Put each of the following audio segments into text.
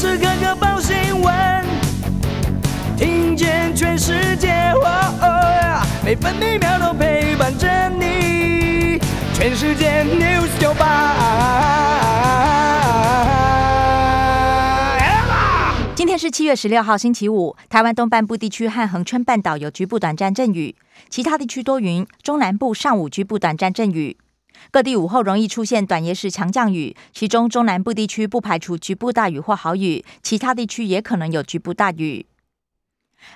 时刻刻报新闻，听见全世界，每分每秒都陪伴着你。全世界 news 九八。今天是七月十六号，星期五。台湾东半部地区和恒春半岛有局部短暂阵雨，其他地区多云。中南部上午局部短暂阵雨。各地午后容易出现短夜时强降雨，其中中南部地区不排除局部大雨或豪雨，其他地区也可能有局部大雨。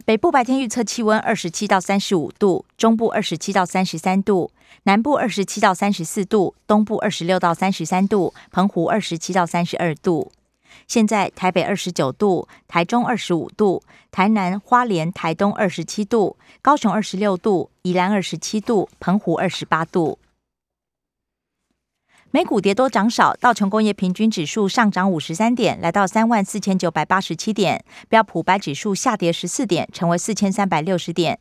北部白天预测气温二十七到三十五度，中部二十七到三十三度，南部二十七到三十四度，东部二十六到三十三度，澎湖二十七到三十二度。现在台北二十九度，台中二十五度，台南、花莲、台东二十七度，高雄二十六度，宜兰二十七度，澎湖二十八度。美股跌多涨少，道琼工业平均指数上涨五十三点，来到三万四千九百八十七点；标普白指数下跌十四点，成为四千三百六十点；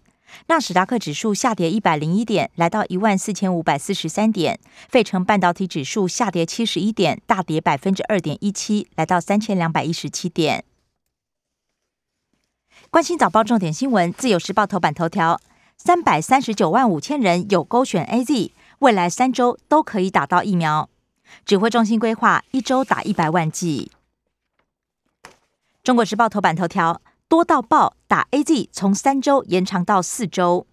纳斯达克指数下跌一百零一点，来到一万四千五百四十三点；费城半导体指数下跌七十一点，大跌百分之二点一七，来到三千两百一十七点。关心早报重点新闻，自由时报头版头条：三百三十九万五千人有勾选 A Z。未来三周都可以打到疫苗，指挥中心规划一周打一百万剂。中国时报头版头条多到爆，打 A Z 从三周延长到四周。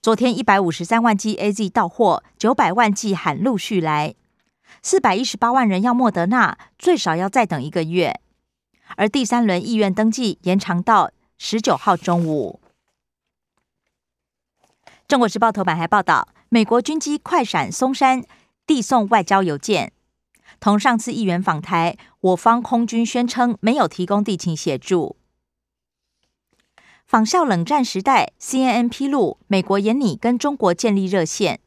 昨天一百五十三万剂 A Z 到货，九百万剂喊陆续来，四百一十八万人要莫德纳，最少要再等一个月。而第三轮意愿登记延长到十九号中午。中国时报头版还报道。美国军机快闪松山，递送外交邮件。同上次议员访台，我方空军宣称没有提供地勤协助。仿效冷战时代，CNN 披露美国也拟跟中国建立热线，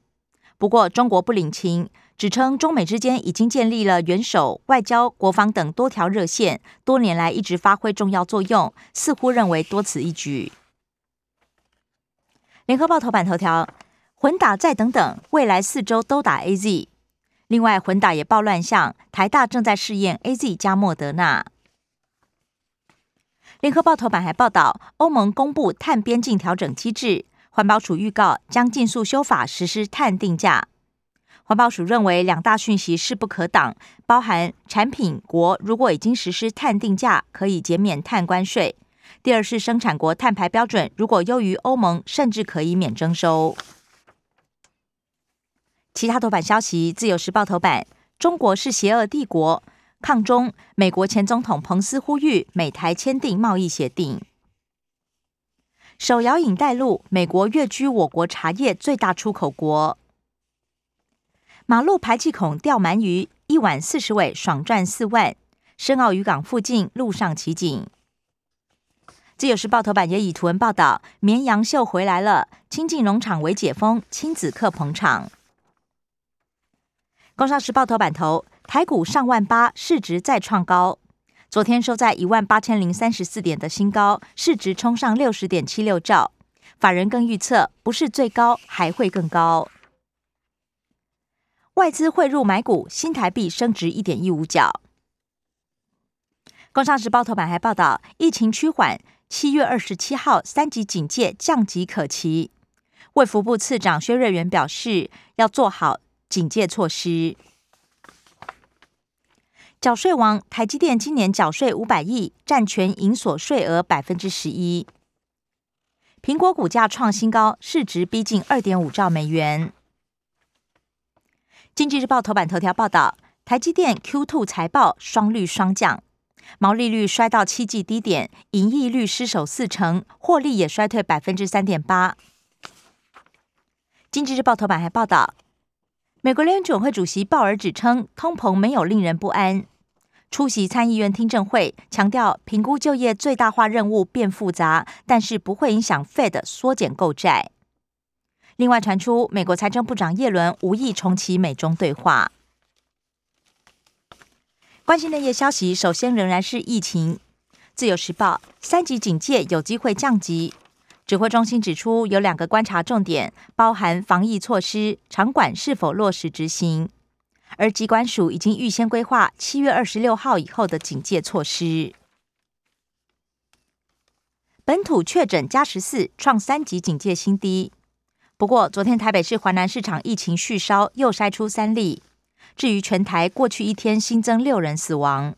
不过中国不领情，指称中美之间已经建立了元首、外交、国防等多条热线，多年来一直发挥重要作用，似乎认为多此一举。联合报头版头条。混打再等等，未来四周都打 A Z。另外，混打也爆乱象，台大正在试验 A Z 加莫德纳。联合报头版还报道，欧盟公布碳边境调整机制，环保署预告将尽速修法实施碳定价。环保署认为两大讯息势不可挡，包含产品国如果已经实施碳定价，可以减免碳关税；第二是生产国碳排标准如果优于欧盟，甚至可以免征收。其他头版消息，《自由时报》头版：中国是邪恶帝国，抗中。美国前总统彭斯呼吁美台签订贸易协定。手摇饮带路，美国跃居我国茶叶最大出口国。马路排气孔钓鳗鱼，一碗四十尾，爽赚四万。深澳渔港附近路上奇景。《自由时报》头版也以图文报道：绵羊秀回来了，亲近农场为解封，亲子课捧场。工商时报头版头，台股上万八，市值再创高。昨天收在一万八千零三十四点的新高，市值冲上六十点七六兆。法人更预测，不是最高，还会更高。外资汇入买股，新台币升值一点一五角。工商时报头版还报道，疫情趋缓，七月二十七号三级警戒降级可期。卫福部次长薛瑞元表示，要做好。警戒措施。缴税王台积电今年缴税五百亿，占全营所税额百分之十一。苹果股价创新高，市值逼近二点五兆美元。经济日报头版头条报道，台积电 Q two 财报双率双降，毛利率衰到七季低点，盈利率失守四成，获利也衰退百分之三点八。经济日报头版还报道。美国联准会主席鲍尔指称，通膨没有令人不安。出席参议院听证会，强调评估就业最大化任务变复杂，但是不会影响 Fed 缩减购债。另外传出，美国财政部长耶伦无意重启美中对话。关心的夜消息，首先仍然是疫情。自由时报，三级警戒有机会降级。指挥中心指出，有两个观察重点，包含防疫措施、场馆是否落实执行。而机关署已经预先规划七月二十六号以后的警戒措施。本土确诊加十四，创三级警戒新低。不过，昨天台北市华南市场疫情续烧，又筛出三例。至于全台，过去一天新增六人死亡。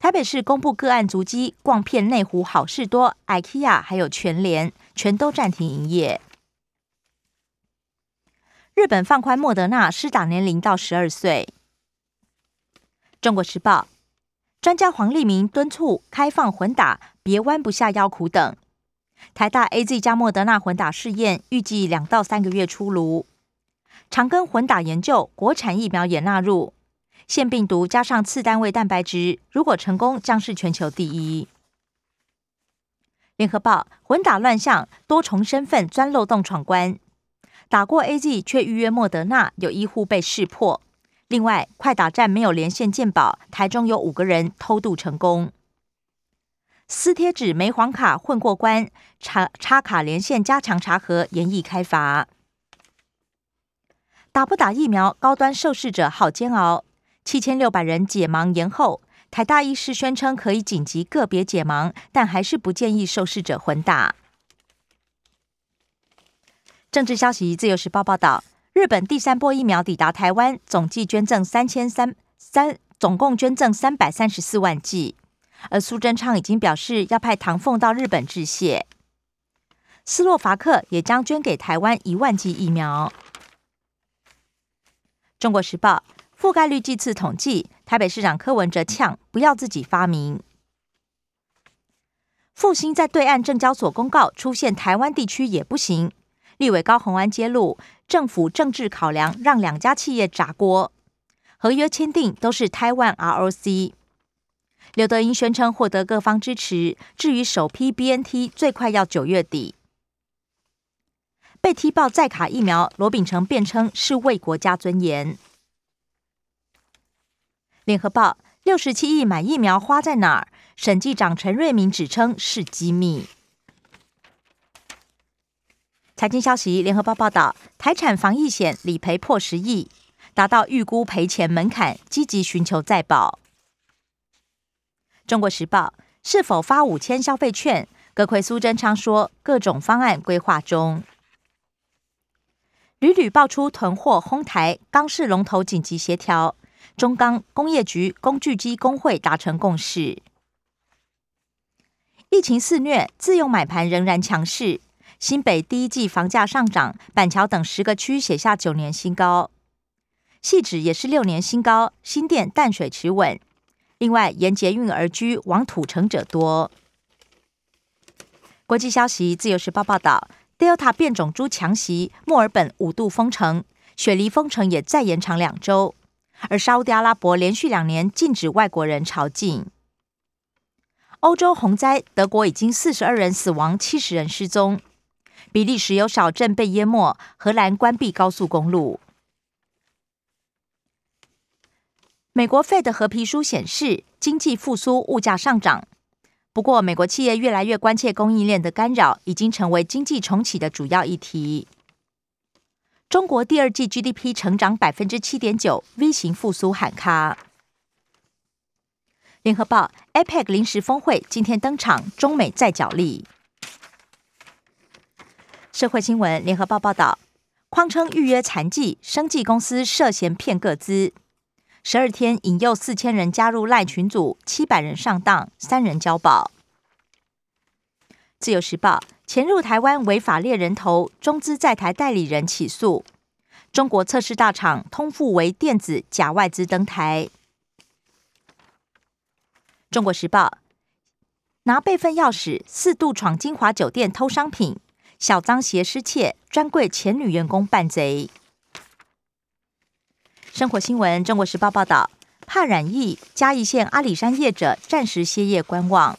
台北市公布个案足迹，逛遍内湖好事多、IKEA，还有全联，全都暂停营业。日本放宽莫德纳施打年龄到十二岁。中国时报专家黄立明敦促开放混打，别弯不下腰苦等。台大 A Z 加莫德纳混打试验预计两到三个月出炉。长庚混打研究，国产疫苗也纳入。腺病毒加上次单位蛋白质，如果成功，将是全球第一。联合报混打乱象，多重身份钻漏洞闯关。打过 A Z 却预约莫德纳，有医护被识破。另外，快打站没有连线健保，台中有五个人偷渡成功。撕贴纸没黄卡混过关，插插卡连线加强查核，严议开罚。打不打疫苗，高端受试者好煎熬。七千六百人解盲延后，台大医师宣称可以紧急个别解盲，但还是不建议受试者混打。政治消息，《自由时报》报道，日本第三波疫苗抵达台湾，总计捐赠三千三三，总共捐赠三百三十四万剂。而苏贞昌已经表示要派唐凤到日本致谢。斯洛伐克也将捐给台湾一万剂疫苗。中国时报覆盖率计次统计，台北市长柯文哲呛不要自己发明。复兴在对岸证交所公告出现台湾地区也不行。立委高鸿安揭露，政府政治考量让两家企业砸锅，合约签订都是台湾 ROC。刘德英宣称获得各方支持，至于首批 BNT 最快要九月底。被踢爆在卡疫苗，罗秉成辩称是为国家尊严。联合报六十七亿买疫苗花在哪儿？审计长陈瑞明指称是机密。财经消息，联合报报道，台产防疫险理赔破十亿，达到预估赔钱门槛，积极寻求再保。中国时报是否发五千消费券？葛奎苏贞昌说，各种方案规划中。屡屡爆出囤货哄抬，钢市龙头紧急协调，中钢工业局工具机工会达成共识。疫情肆虐，自用买盘仍然强势。新北第一季房价上涨，板桥等十个区写下九年新高，细指也是六年新高。新店淡水持稳，另外沿捷运而居，往土城者多。国际消息，自由时报报道，Delta 变种株强袭，墨尔本五度封城，雪梨封城也再延长两周。而沙地阿拉伯连续两年禁止外国人朝觐。欧洲洪灾，德国已经四十二人死亡，七十人失踪。比利时有小镇被淹没，荷兰关闭高速公路。美国费的合皮书显示，经济复苏，物价上涨。不过，美国企业越来越关切供应链的干扰，已经成为经济重启的主要议题。中国第二季 GDP 成长百分之七点九，V 型复苏喊卡。联合报 APEC 临时峰会今天登场，中美再角力。社会新闻，联合报报道，匡称预约残疾生技公司涉嫌骗个资，十二天引诱四千人加入赖群组，七百人上当，三人交保。自由时报，潜入台湾违法猎人头，中资在台代理人起诉，中国测试大厂通富为电子假外资登台。中国时报，拿备份钥匙四度闯金华酒店偷商品。小脏鞋失窃，专柜前女员工扮贼。生活新闻，《中国时报》报道，怕染疫，嘉义县阿里山业者暂时歇业观望。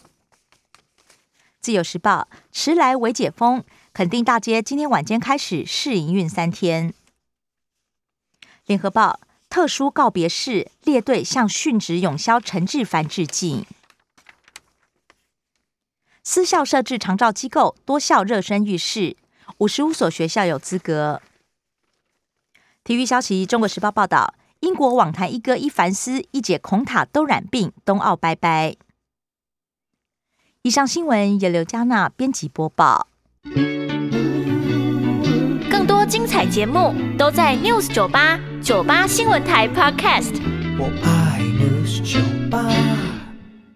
自由时报，迟来为解封，肯定大街今天晚间开始试营运三天。联合报，特殊告别式，列队向殉职永消陈志凡致敬。私校设置长照机构，多校热身浴室，五十五所学校有资格。体育消息：中国时报报道，英国网坛一哥伊凡斯、一姐孔塔都染病，冬奥拜拜。以上新闻由刘嘉娜编辑播报。更多精彩节目都在 News 九八九八新闻台 Podcast。我爱 News 酒吧。